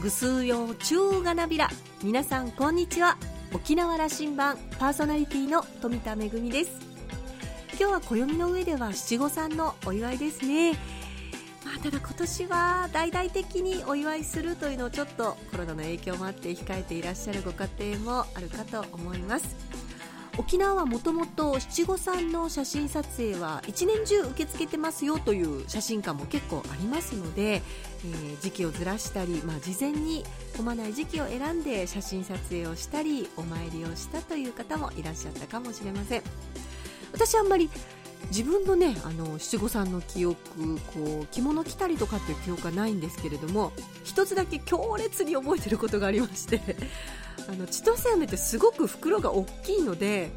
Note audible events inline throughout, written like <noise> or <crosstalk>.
ぐすうようちゅうがなびら。皆さんこんにちは。沖縄羅針盤パーソナリティの富田恵です。今日は暦の上では七五三のお祝いですね。まあ、ただ今年は大々的にお祝いするというのをちょっとコロナの影響もあって控えていらっしゃるご家庭もあるかと思います。沖縄はもともと七五三の写真撮影は一年中受け付けてますよという写真館も結構ありますので、えー、時期をずらしたり、まあ、事前に混まない時期を選んで写真撮影をしたりお参りをしたという方もいらっしゃったかもしれません。私あんまり自分のねあの七五三の記憶こう着物着たりとかっていう記憶はないんですけれども一つだけ強烈に覚えてることがありましてあの千歳飴ってすごく袋が大きいので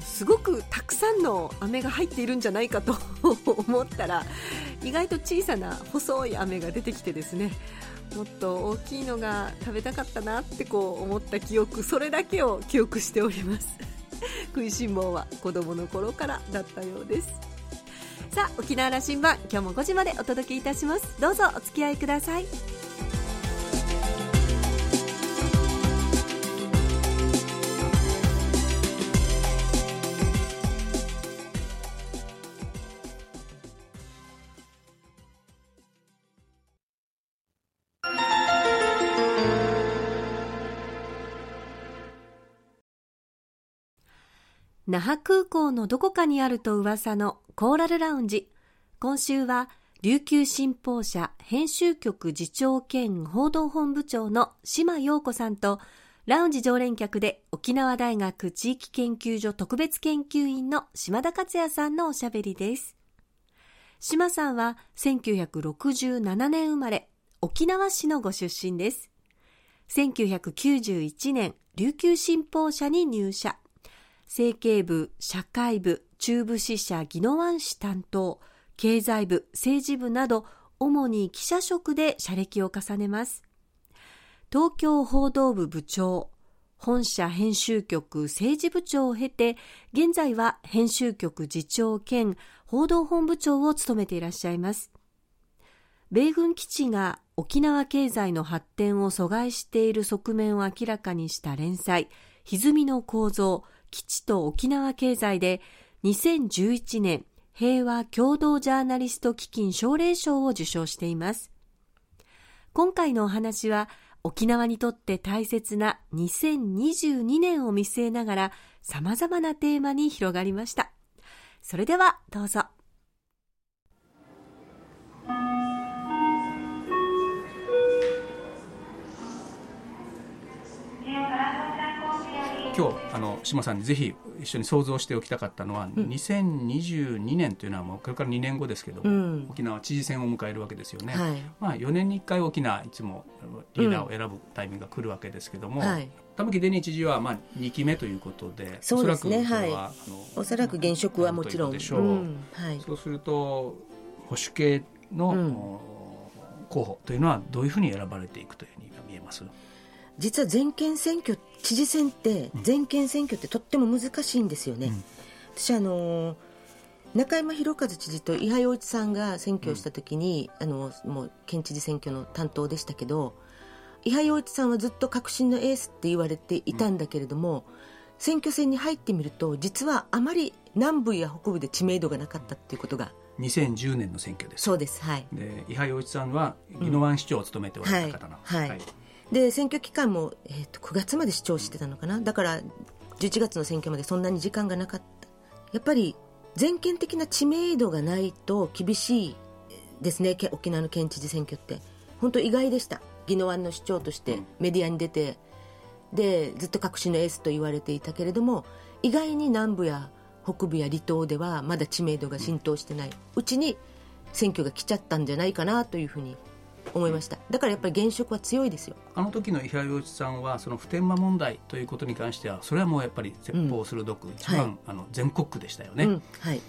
すごくたくさんの飴が入っているんじゃないかと <laughs> 思ったら意外と小さな細い飴が出てきてですねもっと大きいのが食べたかったなってこう思った記憶それだけを記憶しております。<laughs> 食いしん坊は子供の頃からだったようです。さあ沖縄羅針盤今日も5時までお届けいたします。どうぞお付き合いください。那覇空港のどこかにあると噂のコーラルラウンジ。今週は、琉球新報社編集局次長兼報道本部長の島陽子さんと、ラウンジ常連客で沖縄大学地域研究所特別研究員の島田克也さんのおしゃべりです。島さんは1967年生まれ、沖縄市のご出身です。1991年、琉球新報社に入社。政経部、社会部、中部支社宜野湾市担当、経済部、政治部など、主に記者職で社歴を重ねます。東京報道部部長、本社編集局政治部長を経て、現在は編集局次長兼報道本部長を務めていらっしゃいます。米軍基地が沖縄経済の発展を阻害している側面を明らかにした連載、歪みの構造、基地と沖縄経済で2011年平和共同ジャーナリスト基金奨励賞を受賞しています。今回のお話は沖縄にとって大切な2022年を見据えながら様々なテーマに広がりました。それではどうぞ。あの島さんにぜひ一緒に想像しておきたかったのは、うん、2022年というのはもうこれから2年後ですけど、うん、沖縄知事選を迎えるわけですよね、はい、まあ、4年に1回沖縄いつもリーダーを選ぶタイミングが来るわけですけども、うんはい、玉城デニー知事はまあ2期目ということでそうですね。はい、おそらく現職はもちろん。でしょう、はい、そうすると保守系の、候補というのはどういうふうに選ばれていくというふうに見えます？実は全県選挙知事選って全県選挙ってとっても難しいんですよね、うん、私あの中山博一知事と伊波洋一さんが選挙をした時に、うん、あのもう県知事選挙の担当でしたけど伊波洋一さんはずっと革新のエースって言われていたんだけれども、うん、選挙戦に入ってみると実はあまり南部や北部で知名度がなかったっていうことが2010年の選挙です。そうですはい。で伊波洋一さんは宜野湾市長を務めておられた方なんです、はい、はいで選挙期間も、えーと、9月まで視聴してたのかな？だから11月の選挙までそんなに時間がなかった。やっぱり全県的な知名度がないと厳しいですね沖縄の県知事選挙って。本当意外でした。宜野湾の市長としてメディアに出て、でずっと革新のエースと言われていたけれども意外に南部や北部や離島ではまだ知名度が浸透してない。うちに選挙が来ちゃったんじゃないかなというふうに思いました。だからやっぱり現職は強いですよ。あの時の伊平洋一さんはその普天間問題ということに関してはそれはもうやっぱり説法鋭く、うん、一番、はい、あの全国区でしたよね、うん、はい。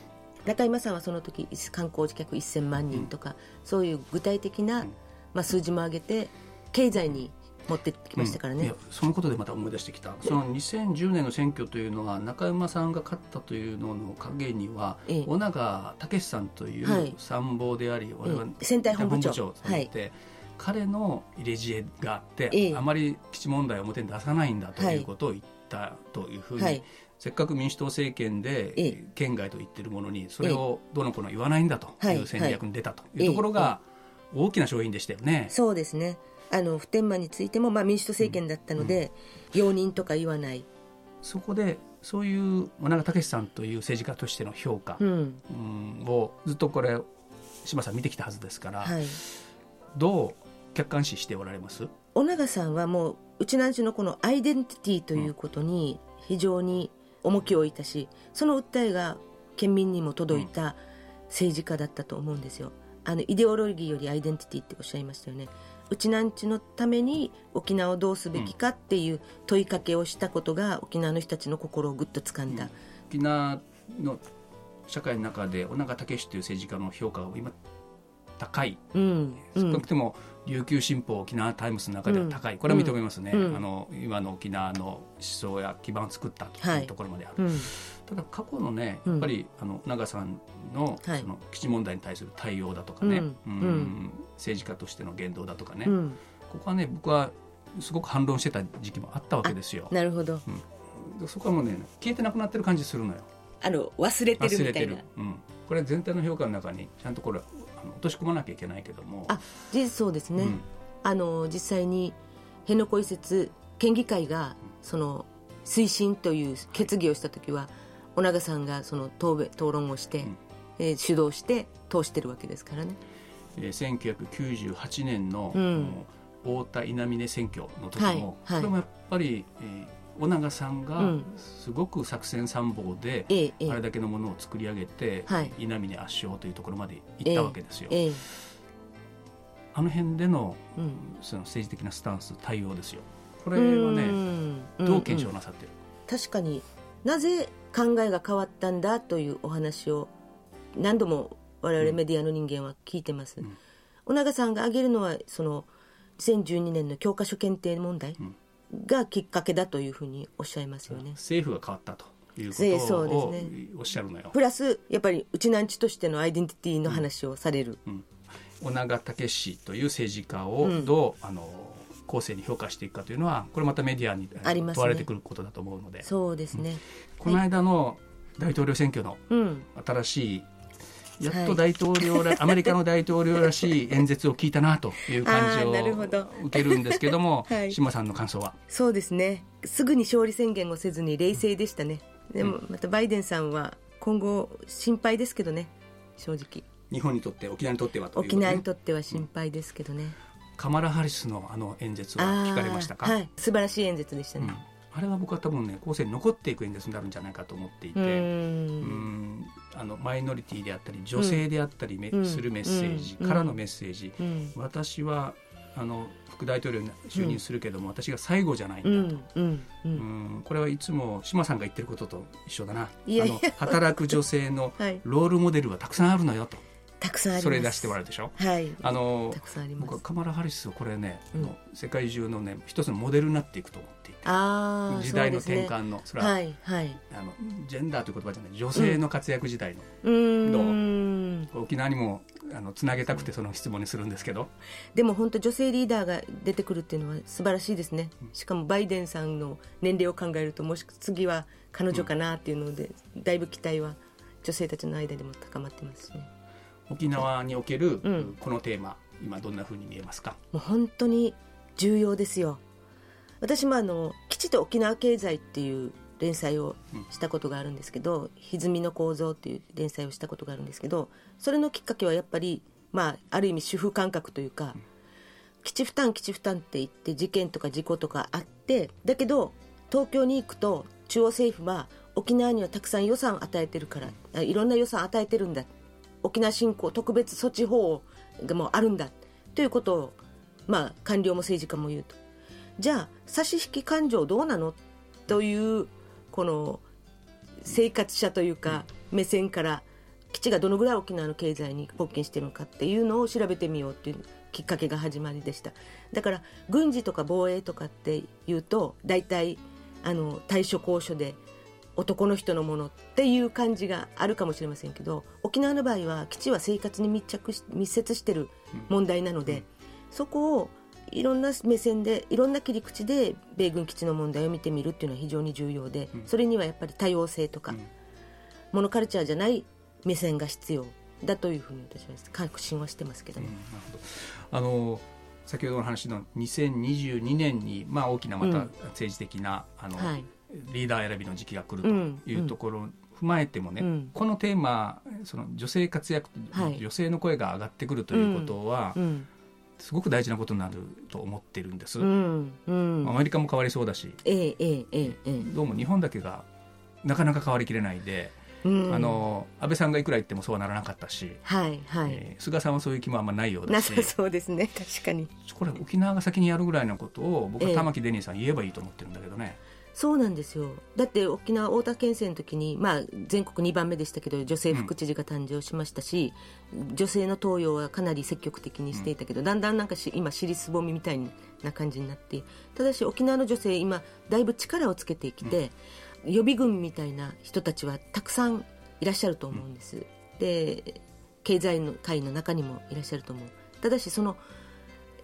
中山さんはその時観光客1000万人とか、うん、そういう具体的な、まあ、数字も上げて経済に持ってきましたからね、うん、そのことでまた思い出してきた。その2010年の選挙というのが中山さんが勝ったというのの陰には、ええ、尾長武さんという参謀であり、はい、我々、ええ、選対本部長。さんいて、はい。彼の入れ知恵があって、ええ、あまり基地問題を表に出さないんだということを言ったというふうに、はい、せっかく民主党政権で県外と言ってるものにそれをどの子の言わないんだという戦略に出たというところが大きな勝因でしたよね。そうですねあの普天間についても、まあ、民主党政権だったので、うん、容認とか言わない。そこでそういう真永武さんという政治家としての評価、うん、をずっとこれ島さん見てきたはずですから、はい、どう客観視しておられます？尾長さんはもううちなんちのこのアイデンティティということに非常に重きを置いたしその訴えが県民にも届いた政治家だったと思うんですよ。あのイデオロギーよりアイデンティティっておっしゃいましたよね。うちなんちのために沖縄をどうすべきかっていう問いかけをしたことが沖縄の人たちの心をぐっと掴んだ。うん、沖縄の社会の中で翁長雄志という政治家の評価が今高い、うん、少なくとも琉球新報沖縄タイムズの中では高い、これは認めますね、うん、あの今の沖縄の思想や基盤を作ったというところまである、はい、ただ過去のねやっぱり、翁長さんのその基地問題に対する対応だとかね、うん。政治家としての言動だとかね、ここはね僕はすごく反論してた時期もあったわけですよ。なるほど、そこはもうね消えてなくなってる感じするのよ。あの忘れてるみたいな。うん、これ全体の評価の中にちゃんとこれあの落とし込まなきゃいけないけども。あそうですね、うん、あの実際に辺野古移設県議会がその推進という決議をした時は尾長さんがその討討論をして、うん、えー、主導して通してるわけですからね。えー、1998年の、うん、太田稲峰選挙の時も、はいはい、これもやっぱり、えー尾長さんがすごく作戦参謀で、あれだけのものを作り上げて、稲見に圧勝というところまで行ったわけですよ。あの辺での,、その政治的なスタンス対応ですよ。これはねどう検証なさってる、確かになぜ考えが変わったんだというお話を何度も我々メディアの人間は聞いてます。うん、尾長さんが挙げるのはその2012年の教科書検定問題、うんがきっかけだというふうにおっしゃいますよね。政府が変わったということをおっしゃるのよ。プラスやっぱりうちなんちとしてのアイデンティティの話をされる。うんうん、尾長武氏という政治家をどう、うん、あの後世に評価していくかというのはこれまたメディアに問われてくることだと思うので、ね、そうですね、この間の大統領選挙の新しいやっと大統領ら、はい、アメリカの大統領らしい演説を聞いたなという感じを受けるんですけども、<laughs> はい、島さんの感想は？そうですね。すぐに勝利宣言をせずに冷静でしたね、でもまたバイデンさんは今後心配ですけどね正直。日本にとって沖縄にとっては、ね、沖縄にとっては心配ですけどね、うん、カマラ・ハリスのあの演説は聞かれましたか？はい。素晴らしい演説でしたね、うん。あれは僕は多分ね後世に残っていく演説になるんじゃないかと思っていて。うん。あのマイノリティであったり女性であったりめ、うん、するメッセージからのメッセージ、うん、私はあの副大統領に就任するけども、うん、私が最後じゃないんだと、うん。うん。これはいつも志麻さんが言ってることと一緒だな。あの働く女性の <laughs> ロールモデルはたくさんあるのよと。たくさんそれ出してもらうでしょ？はい。あのあ僕はカマラ・ハリスをこれね、うん、世界中のね一つのモデルになっていくと思っていて、あ時代の転換のそ、ね,、れは、はいはい、あのジェンダーという言葉じゃない女性の活躍時代の、うん、どう？沖縄にもあのつなげたくてその質問にするんですけど。でも本当女性リーダーが出てくるっていうのは素晴らしいですね、しかもバイデンさんの年齢を考えるともし次は彼女かなっていうので、だいぶ期待は女性たちの間でも高まってますね。沖縄における、このテーマ今どんなふうに見えますか？もう本当に重要ですよ。私もあの基地と沖縄経済っていう連載をしたことがあるんですけど「歪みの構造」っていう連載をしたことがあるんですけどそれのきっかけはやっぱり、まあ、ある意味主婦感覚というか、基地負担基地負担って言って事件とか事故とかあってだけど東京に行くと中央政府は沖縄にはたくさん予算を与えてるからいろんな予算を与えてるんだ沖縄振興特別措置法がもうあるんだということを、まあ、官僚も政治家も言うと。じゃあ差し引き勘定どうなのというこの生活者というか目線から基地がどのぐらい沖縄の経済に貢献しているのかっていうのを調べてみようというきっかけが始まりでした。だから軍事とか防衛とかっていうと大体あの対処交渉で男の人のものっていう感じがあるかもしれませんけど沖縄の場合は基地は生活に密着し密接してる問題なので、そこをいろんな目線でいろんな切り口で米軍基地の問題を見てみるっていうのは非常に重要で、うん、それにはやっぱり多様性とか、うん、モノカルチャーじゃない目線が必要だというふうに私は確信はしてますけどね。うん、あの先ほどの話の2022年に、まあ、大きなまた政治的な、あの、はい、リーダー選びの時期が来るというところ、踏まえてもね、うん、このテーマその女性活躍、はい、女性の声が上がってくるということは、うんうん、すごく大事なことになると思ってるんです、うんうん、アメリカも変わりそうだし、えー、えー、えー、どうも日本だけがなかなか変わりきれないで、うん、あの安倍さんがいくら言ってもそうはならなかったし、はいはい。えー、菅さんはそういう気もあんまないようだしなさそうですね確かに。これ沖縄が先にやるぐらいのことを僕は玉城デニーさん言えばいいと思ってるんだけどね。えーそうなんですよ。だって沖縄太田県政の時に、まあ、全国2番目でしたけど女性副知事が誕生しましたし、うん、女性の登用はかなり積極的にしていたけど、うん、だんだんなんかし今尻すぼみみたいな感じになってただし沖縄の女性今だいぶ力をつけてきて、うん、予備軍みたいな人たちはたくさんいらっしゃると思うんです、で経済の会の中にもいらっしゃると思う。ただしその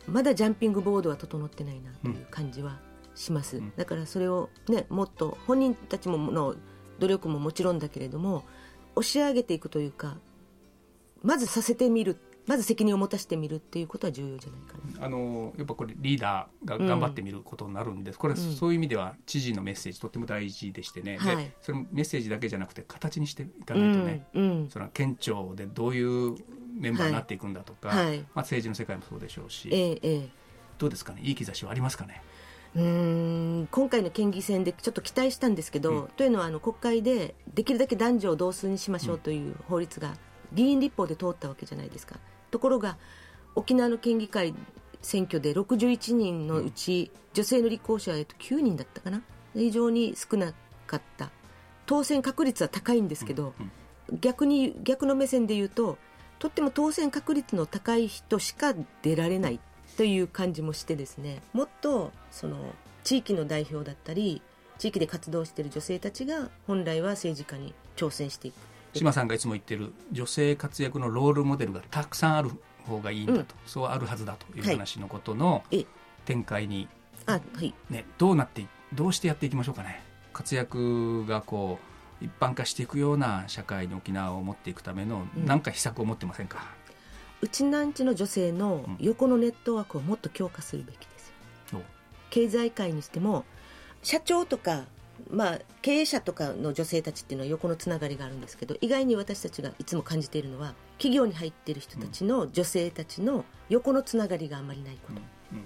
まだジャンピングボードは整ってないなという感じはします、うん、だからそれを、ね、もっと本人たちもの努力ももちろんだけれども押し上げていくというかまずさせてみるまず責任を持たせてみるっていうことは重要じゃないかな。あのやっぱこれリーダーが頑張ってみることになるんです、うん、これはそういう意味では知事のメッセージとっても大事でしてね、はい、でそれメッセージだけじゃなくて形にしていかないとね、うんうん、その県庁でどういうメンバーになっていくんだとか、はい、まあ、政治の世界もそうでしょうし、ええ。どうですかね？いい兆しはありますかね？うん今回の県議選でちょっと期待したんですけど、うん、というのはあの国会でできるだけ男女を同数にしましょうという法律が議員立法で通ったわけじゃないですか。ところが沖縄の県議会選挙で61人のうち、うん、女性の立候補者は、えっと、9人だったかな。非常に少なかった。当選確率は高いんですけど、うんうん、逆に逆の目線で言うととっても当選確率の高い人しか出られないという感じもしてですね。もっとその地域の代表だったり地域で活動している女性たちが本来は政治家に挑戦していく。島さんがいつも言ってる女性活躍のロールモデルがたくさんある方がいいんだと、うん、そうあるはずだという話のことの展開に、あはい。ね、どうなってどうしてやっていきましょうかね。活躍がこう一般化していくような社会に沖縄を持っていくための何か秘策を持ってませんか、うちなんちの女性の横のネットワークをもっと強化するべきですよ、うん、経済界にしても社長とか、まあ、経営者とかの女性たちっていうのは横のつながりがあるんですけど意外に私たちがいつも感じているのは企業に入っている人たちの女性たちの横のつながりがあまりないこと、うん。うん、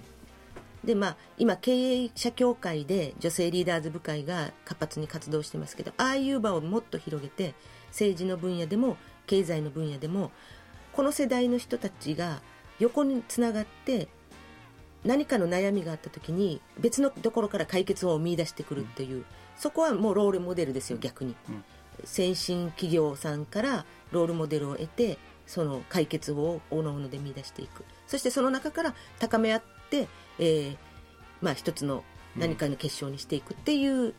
でまあ、今、経営者協会で女性リーダーズ部会が活発に活動してますけどああいう場をもっと広げて政治の分野でも経済の分野でもこの世代の人たちが横につながって何かの悩みがあった時に別のところから解決法を見出してくるっていう、うん、そこはもうロールモデルですよ逆に、うん、先進企業さんからロールモデルを得てその解決法をおのおので見出していく。そしてその中から高め合って、えーまあ、一つの何かの結晶にしていくっていう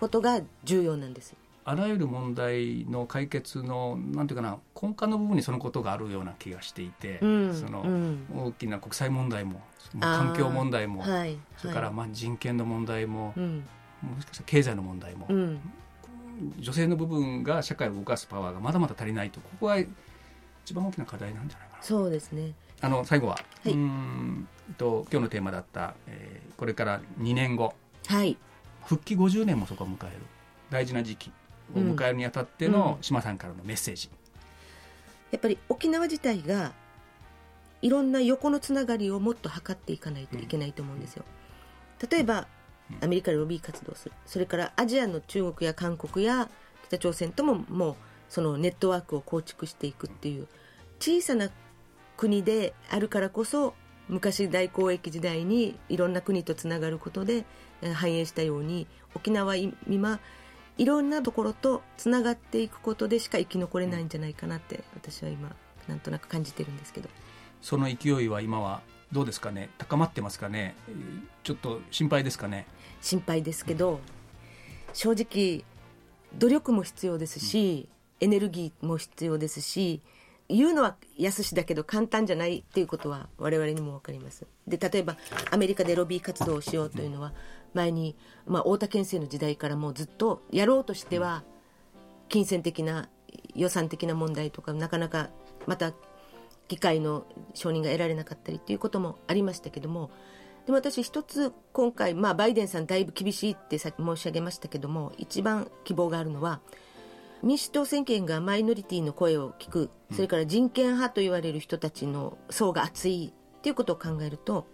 ことが重要なんです、あらゆる問題の解決のなんていうかな根幹の部分にそのことがあるような気がしていて、うん、その、うん、大きな国際問題も環境問題も、はい、それからまあ人権の問題も、もしかしたら経済の問題も、女性の部分が社会を動かすパワーがまだまだ足りないとここは一番大きな課題なんじゃないかな。そうですね。あの最後は、はい、うんと今日のテーマだった、えー、これから2年後、はい、復帰50年もそこを迎える。大事な時期を迎えるにあたっての島さんからのメッセージ、やっぱり沖縄自体がいろんな横のつながりをもっと図っていかないといけないと思うんですよ。例えば、アメリカでロビー活動する。それからアジアの中国や韓国や北朝鮮とももうそのネットワークを構築していくっていう小さな国であるからこそ昔大交易時代にいろんな国とつながることで繁栄したように沖縄は今いろんなところとつながっていくことでしか生き残れないんじゃないかなって私は今なんとなく感じてるんですけど。その勢いは今はどうですかね？高まってますかね？ちょっと心配ですかね？心配ですけど、うん、正直努力も必要ですし、うん、エネルギーも必要ですし言うのは安しだけど簡単じゃないっていうことは我々にも分かります。で例えばアメリカでロビー活動をしようというのは前に、まあ、太田県政の時代からもうずっとやろうとしては金銭的な予算的な問題とかなかなかまた議会の承認が得られなかったりということもありましたけどもでも私一つ今回、まあ、バイデンさんだいぶ厳しいってさ申し上げましたけども一番希望があるのは民主党政権がマイノリティの声を聞くそれから人権派と言われる人たちの層が厚いということを考えると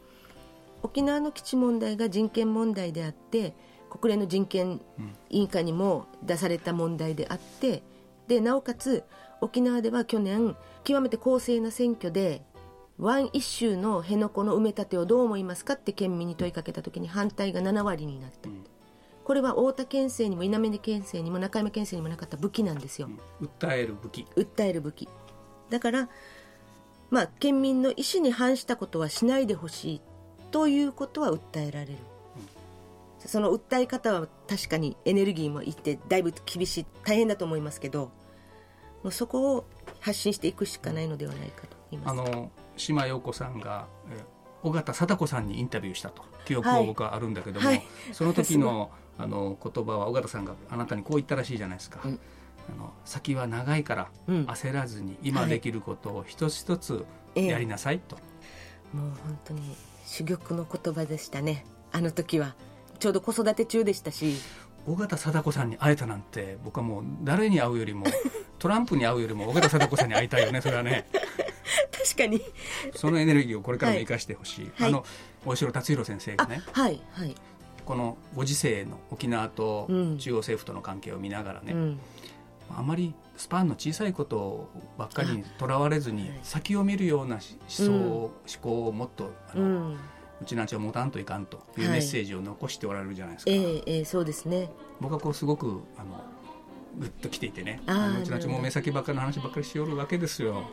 沖縄の基地問題が人権問題であって国連の人権委員会にも出された問題であってでなおかつ沖縄では去年極めて公正な選挙でワン一州の辺野古の埋め立てをどう思いますかって県民に問いかけた時に反対が7割になった、うん、これは太田県政にも稲目県政にも中山県政にもなかった武器なんですよ、うん、訴える武器。訴える武器。だからまあ県民の意思に反したことはしないでほしいということは訴えられる、うん、その訴え方は確かにエネルギーもいってだいぶ厳しい大変だと思いますけどもうそこを発信していくしかないのではないかとあの島陽子さんが、え尾形貞子さんにインタビューしたと。記憶は僕はあるんだけども、はい。はい、その時のあの言葉は尾形さんがあなたにこう言ったらしいじゃないですか。うん、あの先は長いから焦らずに今できることを一つ一つやりなさいと、はい、もう本当に珠玉の言葉でしたね。あの時は。ちょうど子育て中でしたし。尾形貞子さんに会えたなんて僕はもう誰に会うよりも <laughs> トランプに会うよりも尾形貞子さんに会いたいよねそれはね。確かに。そのエネルギーをこれからも生かしてほしい、はい、あの大城達弘先生がね、はいはい、このご時世の沖縄と中央政府との関係を見ながらね、うん、あまりスパンの小さいことばっかりにとらわれずに先を見るような思想、うん、思考をもっとあの、うん。うちなんちを持たんといかんというメッセージを残しておられるじゃないですか。はい、えー、えー、そうですね。僕はこうすごくあのぐっと来ていてね、あのうちなんちも目先ばっかりの話ばっかりしよるわけですよ。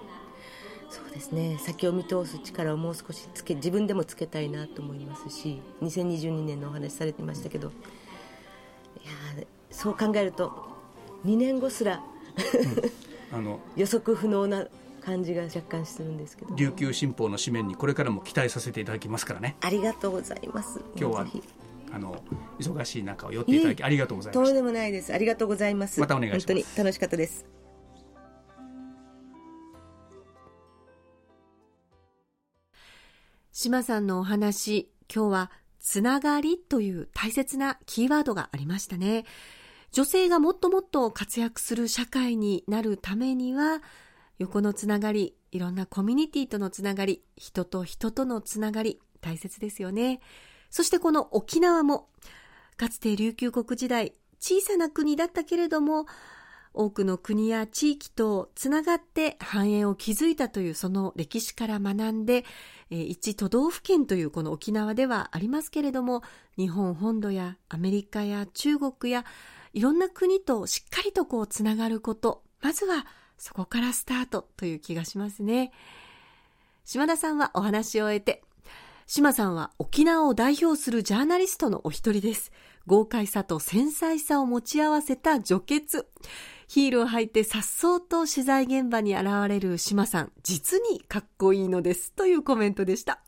そうですね。先を見通す力をもう少しつけ自分でもつけたいなと思いますし2022年のお話されてましたけど。いやそう考えると2年後すら。うん、あの。<laughs> 予測不能な感じが若干するんですけど。琉球新報の紙面にこれからも期待させていただきますからね。ありがとうございます。今日はあの忙しい中を寄っていただきありがとうございます。とんでもないです。ありがとうございます。またお願いします。本当に楽しかったです。島さんのお話、今日はつながりという大切なキーワードがありましたね。女性がもっともっと活躍する社会になるためには、横のつながり、いろんなコミュニティとのつながり、人と人とのつながり、大切ですよね。そしてこの沖縄も、かつて琉球国時代、小さな国だったけれども、多くの国や地域とつながって繁栄を築いたというその歴史から学んで、一都道府県というこの沖縄ではありますけれども、日本本土やアメリカや中国やいろんな国としっかりとこうつながること、まずはそこからスタートという気がしますね。島田さんはお話を終えて、島さんは沖縄を代表するジャーナリストのお一人です。豪快さと繊細さを持ち合わせた女傑。ヒールを履いて颯爽と取材現場に現れる島さん、実にかっこいいのです。というコメントでした。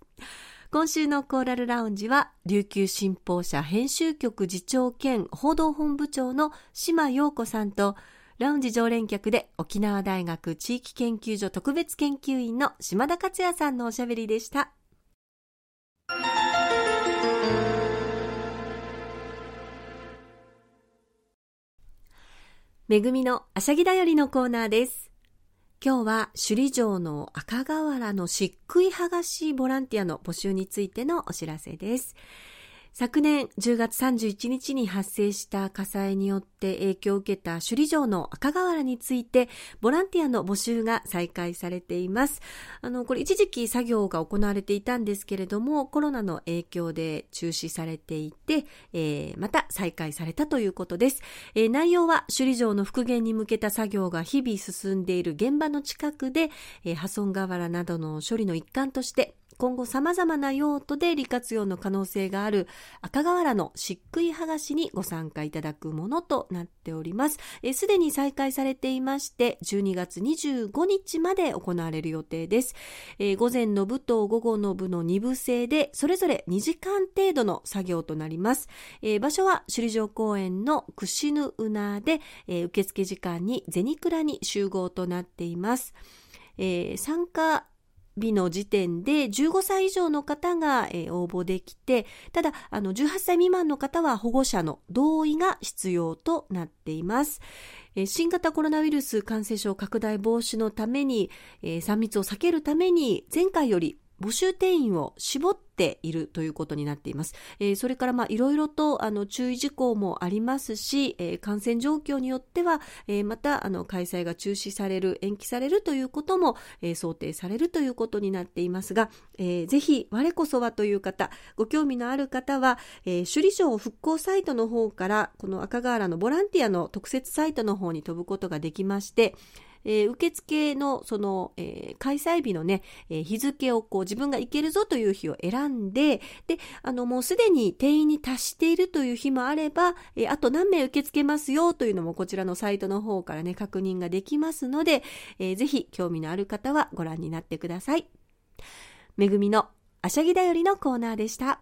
今週のコーラルラウンジは、琉球新報社編集局次長兼報道本部長の島陽子さんと、ラウンジ常連客で沖縄大学地域研究所特別研究員の島田克也さんのおしゃべりでした。めぐみのあしゃぎだよりのコーナーです。今日は首里城の赤瓦の漆喰剥がしボランティアの募集についてのお知らせです。昨年10月31日に発生した火災によって影響を受けた首里城の赤瓦について、ボランティアの募集が再開されています。あの、これ一時期作業が行われていたんですけれども、コロナの影響で中止されていて、えー、また再開されたということです。えー、内容は首里城の復元に向けた作業が日々進んでいる現場の近くで、えー、破損瓦などの処理の一環として、今後様々な用途で利活用の可能性がある赤瓦の漆喰剥がしにご参加いただくものとなっております。すでに再開されていまして、12月25日まで行われる予定です。えー、午前の部と午後の部の2部制で、それぞれ2時間程度の作業となります。えー、場所は首里城公園の串ぬうなで、えー、受付時間に銭倉に集合となっています。えー、参加日の時点で15歳以上の方が、えー、応募できて、ただ、あの、18歳未満の方は保護者の同意が必要となっています。えー、新型コロナウイルス感染症拡大防止のために、えー、3密を避けるために、前回より募集定員を絞っているということになっています。えー、それからまあいろいろとあの注意事項もありますし、えー、感染状況によっては、えー、またあの開催が中止される、延期されるということも、えー、想定されるということになっていますが、えー、ぜひ我こそはという方、ご興味のある方は、えー、首里城復興サイトの方からこの赤瓦のボランティアの特設サイトの方に飛ぶことができまして、えー、受付のその、えー、開催日のね、えー、日付をこう自分が行けるぞという日を選んで、で、あのもうすでに定員に達しているという日もあれば、えー、あと何名受け付けますよというのもこちらのサイトの方からね、確認ができますので、えー、ぜひ興味のある方はご覧になってください。めぐみのあしゃぎだよりのコーナーでした。